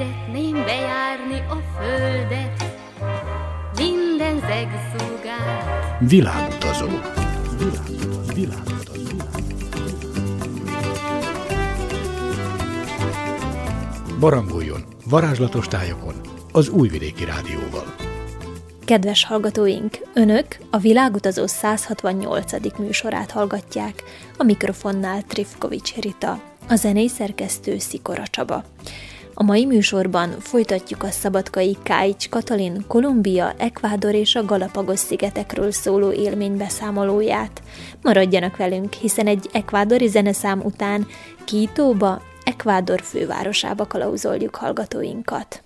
szeretném bejárni a földet, minden zegszúgát. Világutazó. Világutazó. Világutazó. Barangoljon varázslatos tájokon az Újvidéki Rádióval. Kedves hallgatóink, Önök a Világutazó 168. műsorát hallgatják, a mikrofonnál Trifkovics Rita, a zenei szerkesztő Szikora Csaba. A mai műsorban folytatjuk a szabadkai Káics Katalin, Kolumbia, Ekvádor és a Galapagos szigetekről szóló élménybeszámolóját. Maradjanak velünk, hiszen egy ekvádori zeneszám után Kítóba, Ekvádor fővárosába kalauzoljuk hallgatóinkat.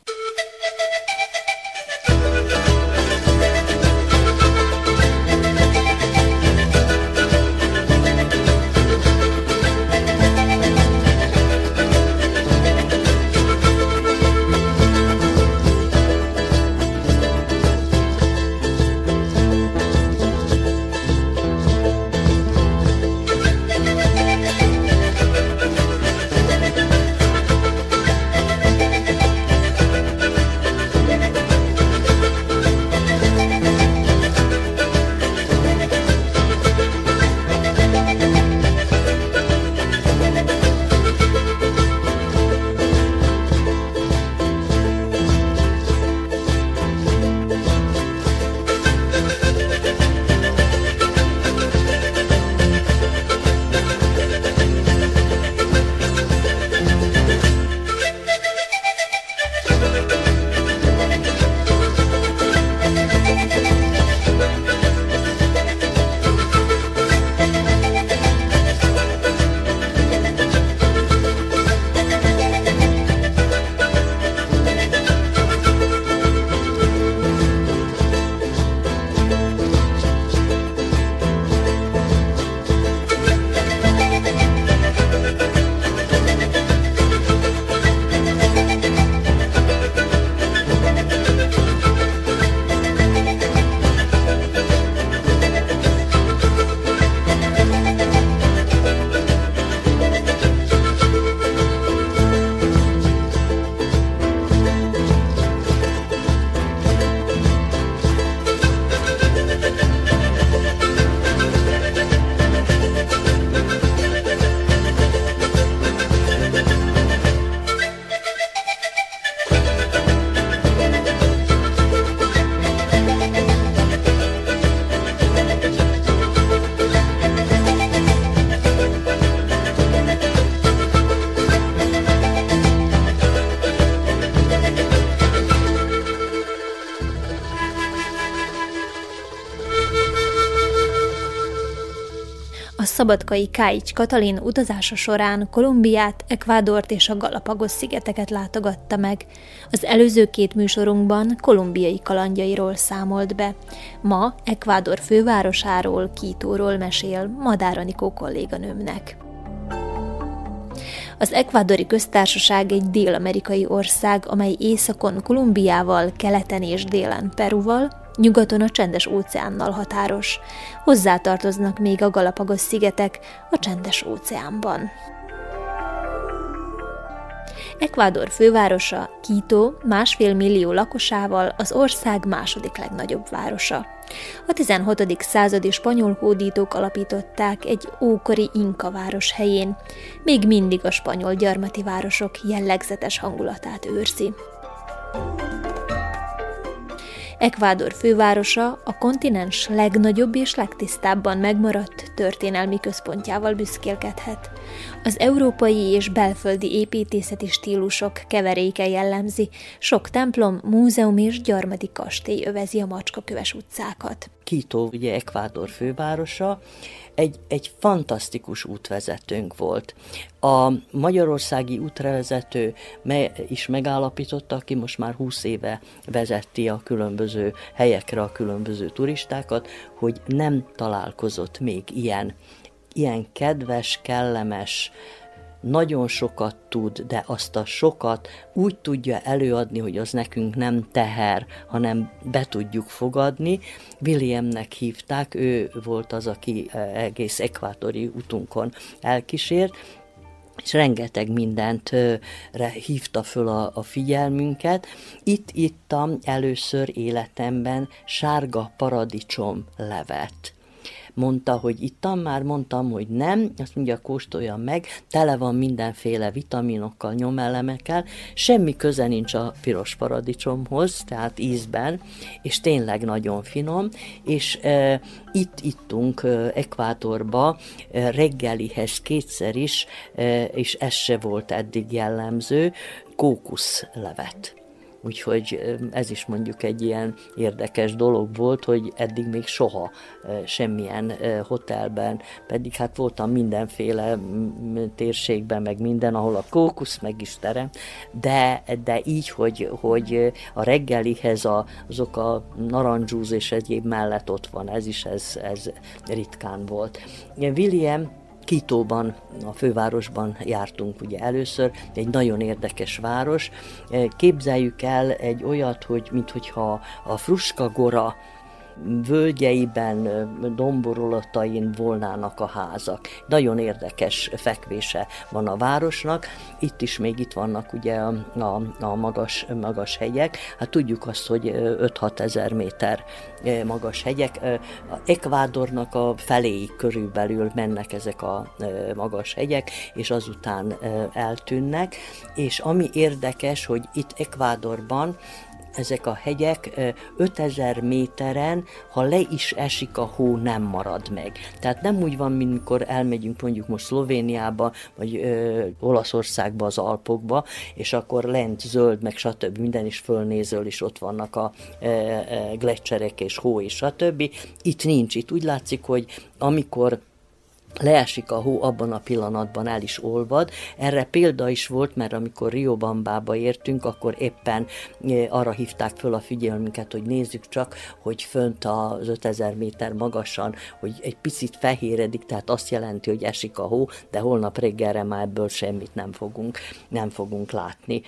Szabadkai Káics Katalin utazása során Kolumbiát, Ekvádort és a Galapagos szigeteket látogatta meg. Az előző két műsorunkban kolumbiai kalandjairól számolt be. Ma Ekvádor fővárosáról, Kítóról mesél Madára Nikó kolléganőmnek. Az Ekvádori Köztársaság egy dél-amerikai ország, amely északon Kolumbiával, keleten és délen Peruval, Nyugaton a csendes óceánnal határos. Hozzátartoznak még a Galapagos szigetek a csendes óceánban. Ekvádor fővárosa, Quito, másfél millió lakosával az ország második legnagyobb városa. A 16. századi spanyol hódítók alapították egy ókori inka város helyén, még mindig a spanyol gyarmati városok jellegzetes hangulatát őrzi. Ekvádor fővárosa a kontinens legnagyobb és legtisztábban megmaradt történelmi központjával büszkélkedhet. Az európai és belföldi építészeti stílusok keveréke jellemzi, sok templom, múzeum és gyarmati kastély övezi a macskaköves utcákat. Quito, ugye Ekvádor fővárosa, egy, egy fantasztikus útvezetőnk volt. A magyarországi útvezető is megállapította, aki most már 20 éve vezeti a különböző helyekre a különböző turistákat, hogy nem találkozott még ilyen, ilyen kedves, kellemes, nagyon sokat tud, de azt a sokat úgy tudja előadni, hogy az nekünk nem teher, hanem be tudjuk fogadni. Williamnek hívták, ő volt az, aki eh, egész ekvátori utunkon elkísért, és rengeteg mindent hívta föl a, a figyelmünket. Itt ittam először életemben sárga paradicsom levet mondta, hogy ittam már, mondtam, hogy nem, azt mondja, kóstoljam meg, tele van mindenféle vitaminokkal, nyomelemekkel, semmi köze nincs a piros paradicsomhoz, tehát ízben, és tényleg nagyon finom, és e, itt ittunk e, Ekvátorba e, reggelihez kétszer is, e, és ez se volt eddig jellemző, kókuszlevet. Úgyhogy ez is mondjuk egy ilyen érdekes dolog volt, hogy eddig még soha semmilyen hotelben, pedig hát voltam mindenféle térségben, meg minden, ahol a kókusz meg is terem, de, de így, hogy, hogy a reggelihez a, azok a narancsúz és egyéb mellett ott van, ez is ez, ez ritkán volt. William Kitóban, a fővárosban jártunk ugye először, egy nagyon érdekes város. Képzeljük el egy olyat, hogy minthogyha a Fruska Gora völgyeiben, domborulatain volnának a házak. Nagyon érdekes fekvése van a városnak. Itt is még itt vannak ugye a, a, a magas, magas hegyek. Hát tudjuk azt, hogy 5-6 ezer méter magas hegyek. A Ekvádornak a feléig körülbelül mennek ezek a magas hegyek, és azután eltűnnek. És ami érdekes, hogy itt Ekvádorban ezek a hegyek 5000 méteren, ha le is esik a hó, nem marad meg. Tehát nem úgy van, mint mikor elmegyünk mondjuk most Szlovéniába, vagy ö, Olaszországba, az Alpokba, és akkor lent zöld, meg stb. minden is fölnézöl, és ott vannak a ö, ö, gletszerek és hó, és stb. Itt nincs, itt úgy látszik, hogy amikor leesik a hó, abban a pillanatban el is olvad. Erre példa is volt, mert amikor Riobambába értünk, akkor éppen e, arra hívták föl a figyelmünket, hogy nézzük csak, hogy fönt az 5000 méter magasan, hogy egy picit fehéredik, tehát azt jelenti, hogy esik a hó, de holnap reggelre már ebből semmit nem fogunk, nem fogunk látni.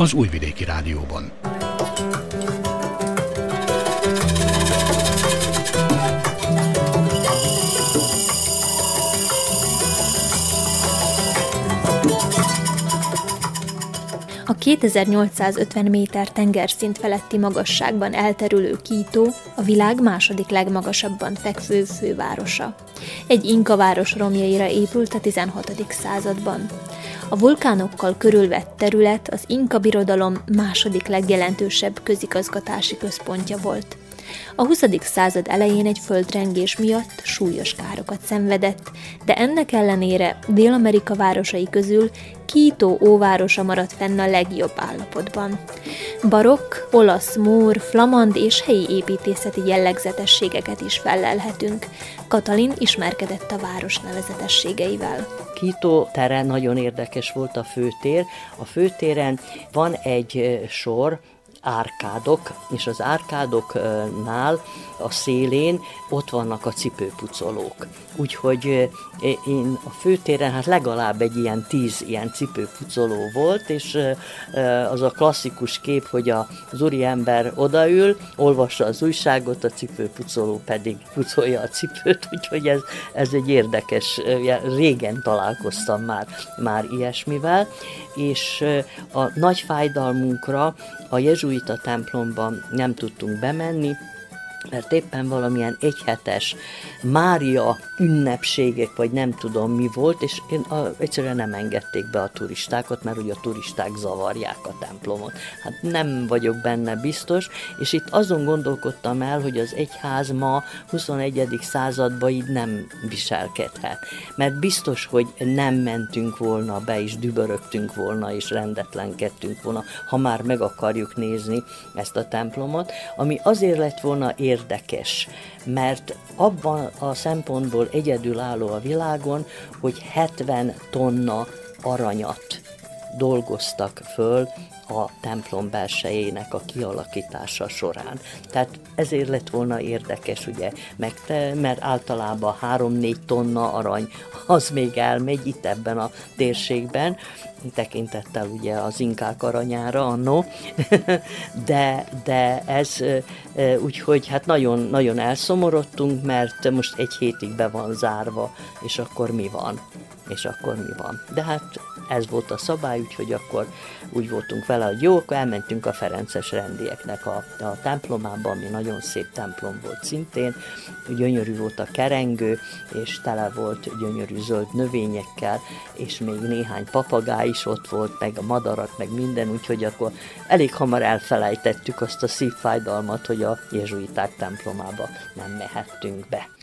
Az Újvidéki Rádióban. A 2850 méter tengerszint feletti magasságban elterülő Kító a világ második legmagasabban fekvő fővárosa. Egy inka város romjaira épült a 16. században. A vulkánokkal körülvett terület az Inka birodalom második legjelentősebb közigazgatási központja volt. A 20. század elején egy földrengés miatt súlyos károkat szenvedett, de ennek ellenére Dél-Amerika városai közül Quito óvárosa maradt fenn a legjobb állapotban. Barokk, olasz, mór, flamand és helyi építészeti jellegzetességeket is fellelhetünk. Katalin ismerkedett a város nevezetességeivel. Quito tere nagyon érdekes volt a főtér. A főtéren van egy sor, árkádok, és az árkádoknál a szélén ott vannak a cipőpucolók. Úgyhogy én a főtéren hát legalább egy ilyen tíz ilyen cipőpucoló volt, és az a klasszikus kép, hogy az úriember odaül, olvassa az újságot, a cipőpucoló pedig pucolja a cipőt, úgyhogy ez, ez egy érdekes, régen találkoztam már, már ilyesmivel, és a nagy fájdalmunkra a jezsuita templomban nem tudtunk bemenni, mert éppen valamilyen egyhetes Mária ünnepségek, vagy nem tudom mi volt, és én a, egyszerűen nem engedték be a turistákat, mert ugye a turisták zavarják a templomot. Hát nem vagyok benne biztos, és itt azon gondolkodtam el, hogy az egyház ma 21. században így nem viselkedhet. Mert biztos, hogy nem mentünk volna be, és dübörögtünk volna, és rendetlenkedtünk volna, ha már meg akarjuk nézni ezt a templomot, ami azért lett volna érdekes, mert abban a szempontból egyedülálló a világon, hogy 70 tonna aranyat dolgoztak föl a templom belsejének a kialakítása során. Tehát ezért lett volna érdekes, ugye, meg te, mert általában 3-4 tonna arany az még elmegy itt ebben a térségben, tekintettel ugye az inkák aranyára annó, de, de ez úgyhogy hát nagyon, nagyon elszomorodtunk, mert most egy hétig be van zárva, és akkor mi van? És akkor mi van? De hát ez volt a szabály, úgyhogy akkor úgy voltunk vele, hogy jó, akkor elmentünk a Ferences rendieknek a, a templomába, ami nagyon szép templom volt szintén, gyönyörű volt a kerengő, és tele volt gyönyörű zöld növényekkel, és még néhány papagáj is ott volt, meg a madarak, meg minden, úgyhogy akkor elég hamar elfelejtettük azt a szívfájdalmat, hogy a jezsuiták templomába nem mehettünk be.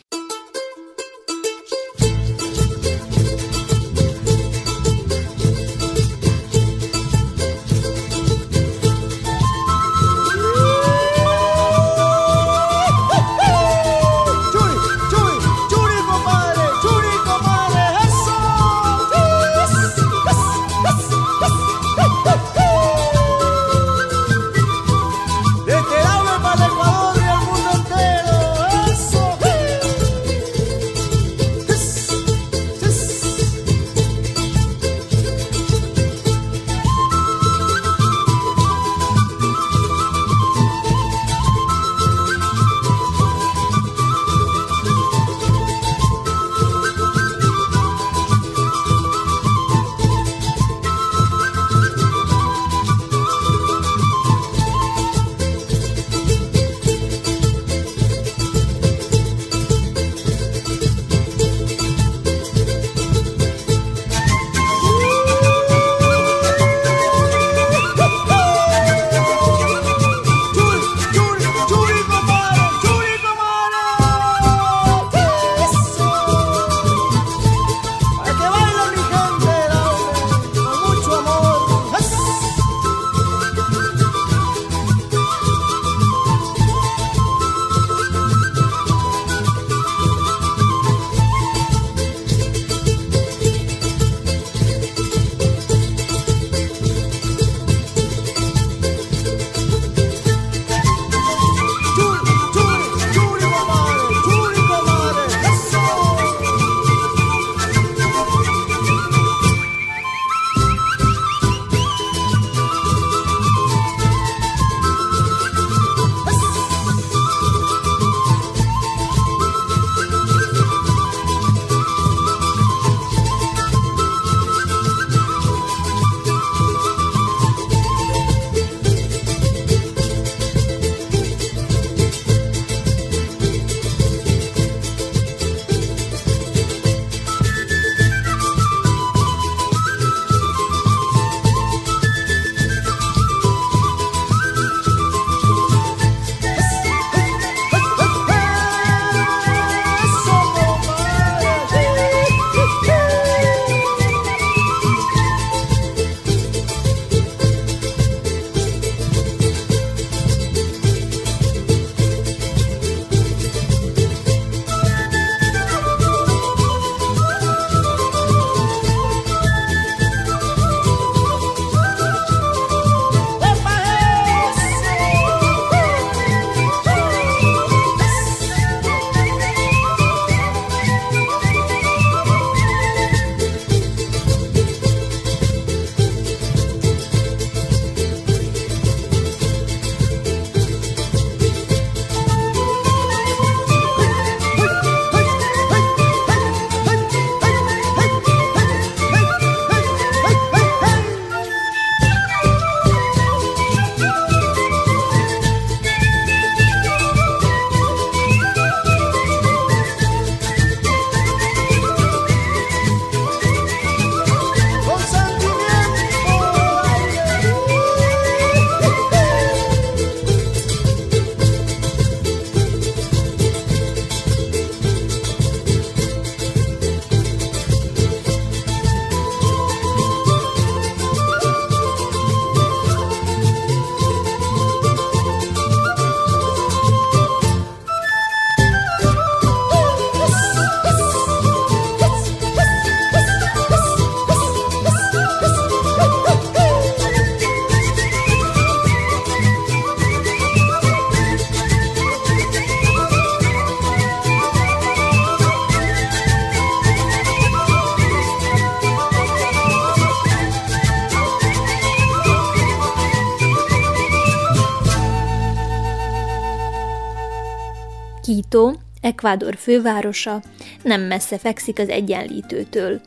Ecuador fővárosa, nem messze fekszik az egyenlítőtől.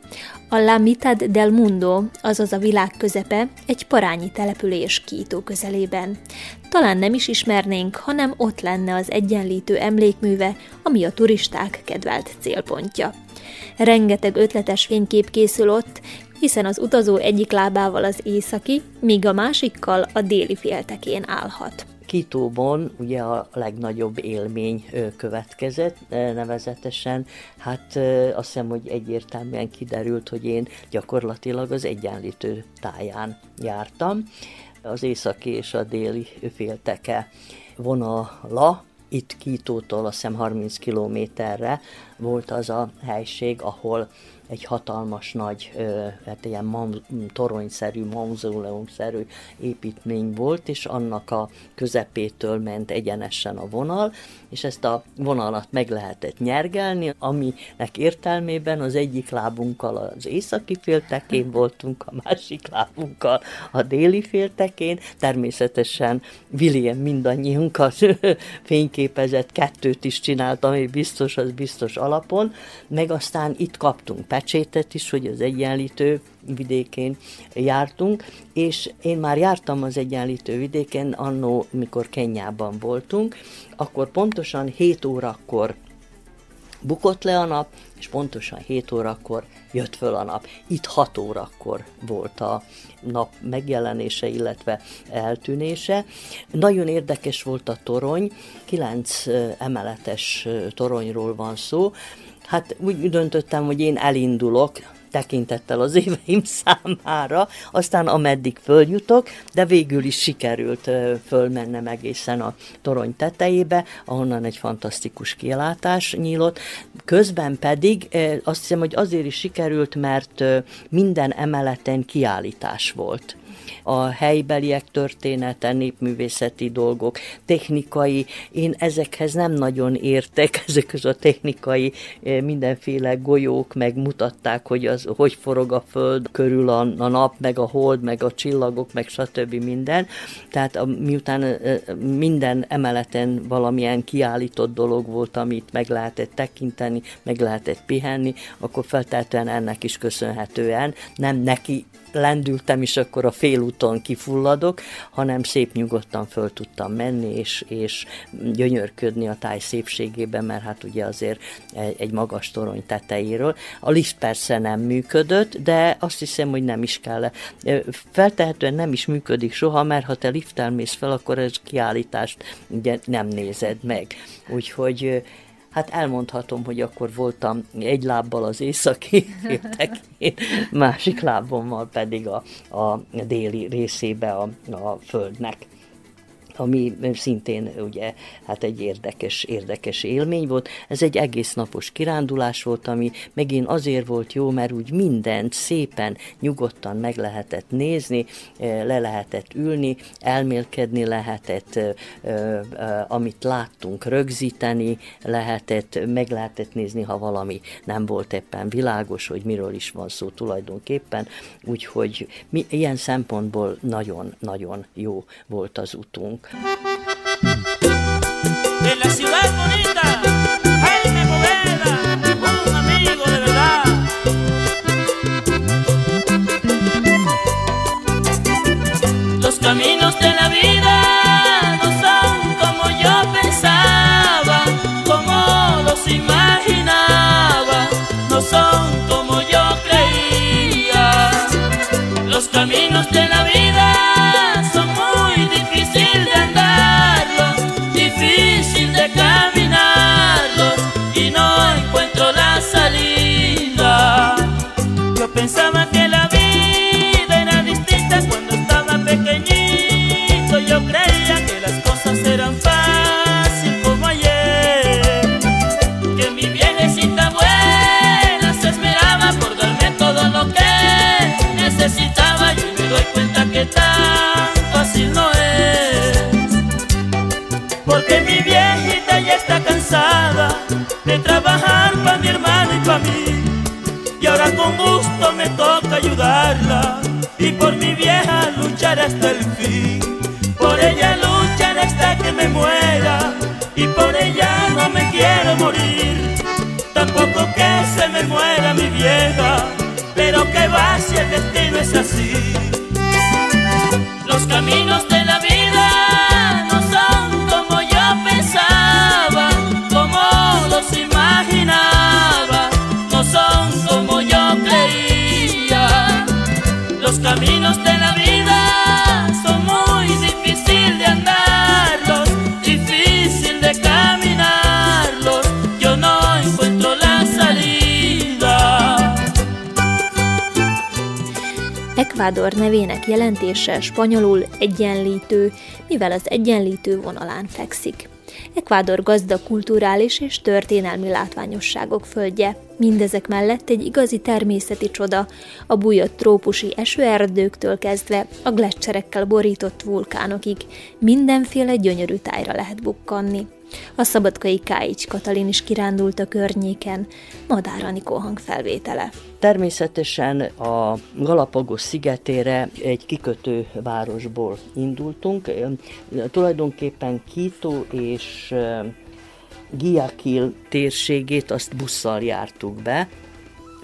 A La Mitad del Mundo, azaz a világ közepe, egy parányi település Quito közelében. Talán nem is ismernénk, hanem ott lenne az egyenlítő emlékműve, ami a turisták kedvelt célpontja. Rengeteg ötletes fénykép készül ott, hiszen az utazó egyik lábával az északi, míg a másikkal a déli féltekén állhat. Kitóban ugye a legnagyobb élmény következett, nevezetesen, hát azt hiszem, hogy egyértelműen kiderült, hogy én gyakorlatilag az egyenlítő táján jártam, az északi és a déli félteke vonala, itt Kítótól azt hiszem 30 kilométerre volt az a helység, ahol egy hatalmas nagy, hát ilyen mam, toronyszerű, mauzóleumszerű építmény volt, és annak a közepétől ment egyenesen a vonal, és ezt a vonalat meg lehetett nyergelni, aminek értelmében az egyik lábunkkal az északi féltekén voltunk, a másik lábunkkal a déli féltekén. Természetesen William mindannyiunkat fényképezett, kettőt is csinált, ami biztos, az biztos alapon, meg aztán itt kaptunk pecsétet is, hogy az egyenlítő vidékén jártunk, és én már jártam az egyenlítő vidéken annó, mikor Kenyában voltunk, akkor pontosan 7 órakor bukott le a nap, és pontosan 7 órakor jött föl a nap. Itt 6 órakor volt a nap megjelenése, illetve eltűnése. Nagyon érdekes volt a torony, 9 emeletes toronyról van szó. Hát úgy döntöttem, hogy én elindulok, tekintettel az éveim számára, aztán ameddig följutok, de végül is sikerült fölmennem egészen a torony tetejébe, ahonnan egy fantasztikus kilátás nyílott. Közben pedig azt hiszem, hogy azért is sikerült, mert minden emeleten kiállítás volt a helybeliek története, népművészeti dolgok, technikai, én ezekhez nem nagyon értek, ezekhez a technikai eh, mindenféle golyók megmutatták, hogy az hogy forog a föld körül a, a nap, meg a hold, meg a csillagok, meg stb. minden. Tehát a, miután eh, minden emeleten valamilyen kiállított dolog volt, amit meg lehetett tekinteni, meg lehetett pihenni, akkor feltétlenül ennek is köszönhetően nem neki lendültem, és akkor a félúton kifulladok, hanem szép nyugodtan föl tudtam menni, és, és gyönyörködni a táj szépségében, mert hát ugye azért egy magas torony tetejéről. A lift persze nem működött, de azt hiszem, hogy nem is kell. Feltehetően nem is működik soha, mert ha te liftel mész fel, akkor ez kiállítást ugye nem nézed meg. Úgyhogy Hát elmondhatom, hogy akkor voltam egy lábbal az északi féltekén, másik lábommal pedig a, a déli részébe a, a földnek ami szintén ugye hát egy érdekes, érdekes élmény volt. Ez egy egész napos kirándulás volt, ami megint azért volt jó, mert úgy mindent szépen, nyugodtan meg lehetett nézni, eh, le lehetett ülni, elmélkedni lehetett, eh, eh, amit láttunk rögzíteni, lehetett, meg lehetett nézni, ha valami nem volt éppen világos, hogy miről is van szó tulajdonképpen, úgyhoy mi, ilyen szempontból nagyon-nagyon jó volt az utunk. nunca. De la ciudad Porque mi viejita ya está cansada de trabajar para mi hermano y para mí y ahora con gusto me toca ayudarla y por mi vieja luchar hasta el fin. Por ella luchar hasta que me muera y por ella no me quiero morir, tampoco que se me muera mi vieja, pero que va si el destino es así. Ekvádor nevének jelentése spanyolul egyenlítő, mivel az egyenlítő vonalán fekszik. Ekvádor gazda kulturális és történelmi látványosságok földje, mindezek mellett egy igazi természeti csoda, a bújott trópusi esőerdőktől kezdve a gletszerekkel borított vulkánokig mindenféle gyönyörű tájra lehet bukkanni. A szabadkai Káics Katalin is kirándult a környéken, Madár Anikó hangfelvétele. Természetesen a Galapagos szigetére egy kikötő városból indultunk. Tulajdonképpen Quito és Guayaquil térségét azt busszal jártuk be,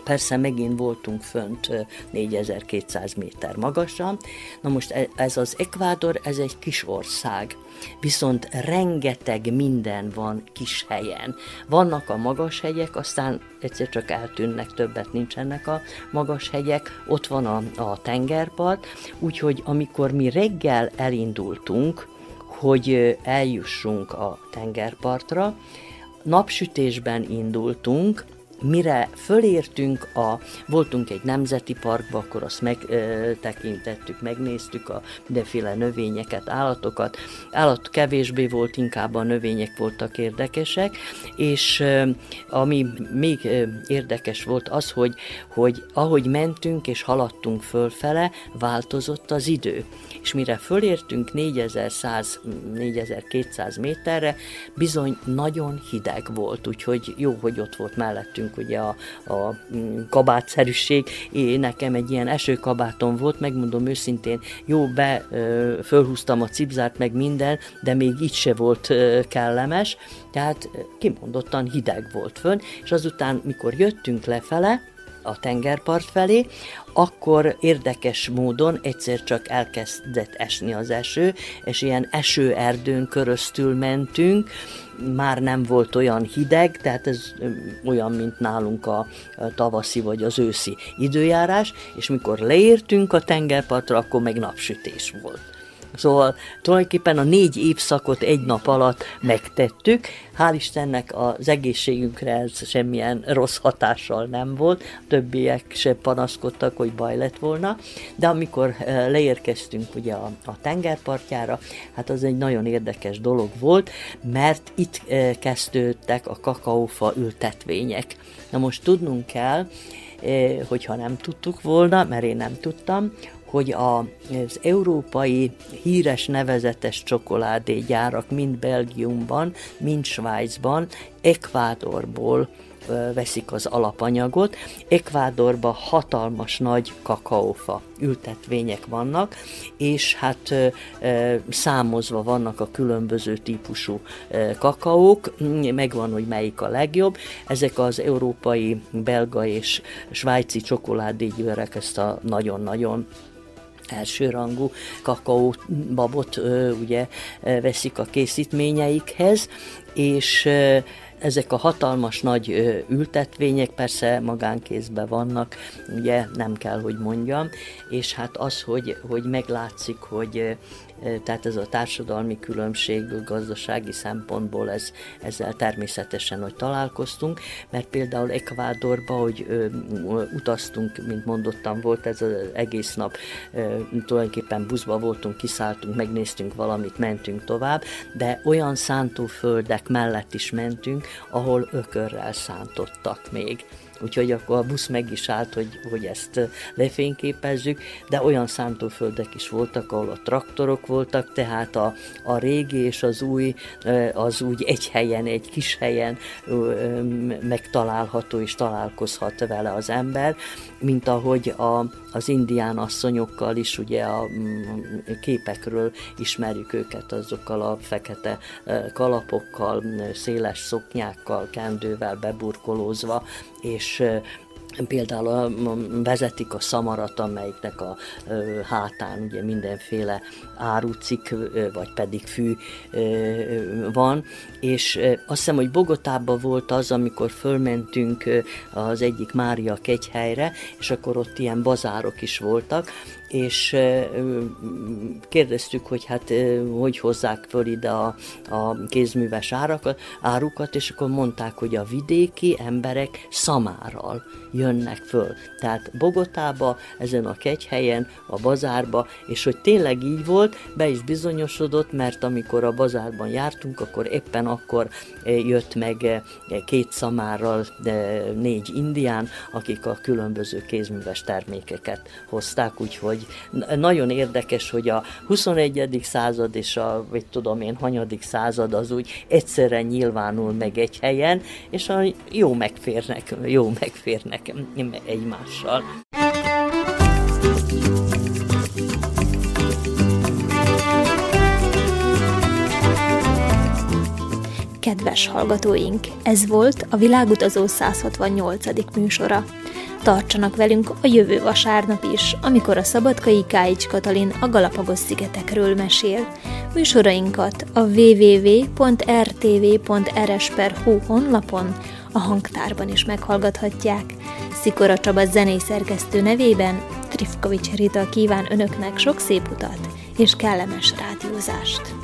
persze megint voltunk fönt 4200 méter magasan. Na most e, ez az Ekvádor, ez egy kis ország, viszont rengeteg minden van kis helyen. Vannak a magas hegyek, aztán egyszer csak eltűnnek, többet nincsenek a magas hegyek, ott van a, a tengerpart, úgyhogy amikor mi reggel elindultunk, hogy eljussunk a tengerpartra, napsütésben indultunk, mire fölértünk, a, voltunk egy nemzeti parkba, akkor azt megtekintettük, megnéztük a mindenféle növényeket, állatokat. Állat kevésbé volt, inkább a növények voltak érdekesek, és ami még érdekes volt az, hogy, hogy ahogy mentünk és haladtunk fölfele, változott az idő. És mire fölértünk 4100-4200 méterre, bizony nagyon hideg volt, úgyhogy jó, hogy ott volt mellettünk beszéltünk ugye a, a mm, kabátszerűség, én nekem egy ilyen esőkabátom volt, megmondom őszintén, jó, be fölhúztam a cipzárt, meg minden, de még így se volt kellemes, tehát kimondottan hideg volt fönn, és azután, mikor jöttünk lefele, a tengerpart felé, akkor érdekes módon egyszer csak elkezdett esni az eső, és ilyen esőerdőn köröztül mentünk, már nem volt olyan hideg, tehát ez olyan, mint nálunk a tavaszi vagy az őszi időjárás, és mikor leértünk a tengerpartra, akkor meg napsütés volt. Szóval tulajdonképpen a négy évszakot egy nap alatt megtettük. Hál' Istennek az egészségünkre ez semmilyen rossz hatással nem volt, a többiek se panaszkodtak, hogy baj lett volna, de amikor eh, leérkeztünk ugye a, a tengerpartjára, hát az egy nagyon érdekes dolog volt, mert itt eh, kezdődtek a kakaófa ültetvények. Na most tudnunk kell, eh, hogyha nem tudtuk volna, mert én nem tudtam, hogy a, az európai híres nevezetes csokoládégyárak mind Belgiumban, mind Svájcban, Ekvádorból veszik az alapanyagot. Ekvádorban hatalmas nagy kakaófa ültetvények vannak, és hát számozva vannak a különböző típusú kakaók, megvan, hogy melyik a legjobb. Ezek az európai, belga és svájci csokoládégyőrek ezt a nagyon-nagyon elsőrangú kakaóbabot ugye veszik a készítményeikhez, és ezek a hatalmas nagy ültetvények persze magánkézben vannak, ugye nem kell, hogy mondjam, és hát az, hogy, hogy meglátszik, hogy tehát ez a társadalmi különbség gazdasági szempontból ez, ezzel természetesen, hogy találkoztunk, mert például Ekvádorba, hogy ö, utaztunk, mint mondottam, volt ez az egész nap, ö, tulajdonképpen buszba voltunk, kiszálltunk, megnéztünk valamit, mentünk tovább, de olyan szántóföldek mellett is mentünk, ahol ökörrel szántottak még úgyhogy akkor a busz meg is állt, hogy, hogy ezt lefényképezzük, de olyan szántóföldek is voltak, ahol a traktorok voltak, tehát a, a régi és az új az úgy egy helyen, egy kis helyen megtalálható és találkozhat vele az ember, mint ahogy a, az indián asszonyokkal is ugye a képekről ismerjük őket azokkal a fekete kalapokkal, széles szoknyákkal, kendővel beburkolózva, és Például vezetik a szamarat, amelyiknek a hátán ugye mindenféle árucik, vagy pedig fű van, és azt hiszem, hogy Bogotában volt az, amikor fölmentünk az egyik Mária kegyhelyre, és akkor ott ilyen bazárok is voltak, és kérdeztük, hogy hát hogy hozzák föl ide a, a kézműves árakat, árukat, és akkor mondták, hogy a vidéki emberek szamárral jönnek föl. Tehát Bogotába, ezen a kegyhelyen, a bazárba, és hogy tényleg így volt, be is bizonyosodott, mert amikor a bazárban jártunk, akkor éppen akkor jött meg két szamárral négy indián, akik a különböző kézműves termékeket hozták, úgyhogy hogy nagyon érdekes, hogy a 21. század és a, vagy tudom én, hanyadik század az úgy egyszerre nyilvánul meg egy helyen, és a jó megférnek, jó megférnek egymással. Kedves hallgatóink, ez volt a Világutazó 168. műsora. Tartsanak velünk a jövő vasárnap is, amikor a szabadkai Káics Katalin a Galapagos-szigetekről mesél. Műsorainkat a www.rtv.rs.hu honlapon, a hangtárban is meghallgathatják. Szikora Csaba zenészerkesztő nevében Trifkovics Rita kíván önöknek sok szép utat és kellemes rádiózást.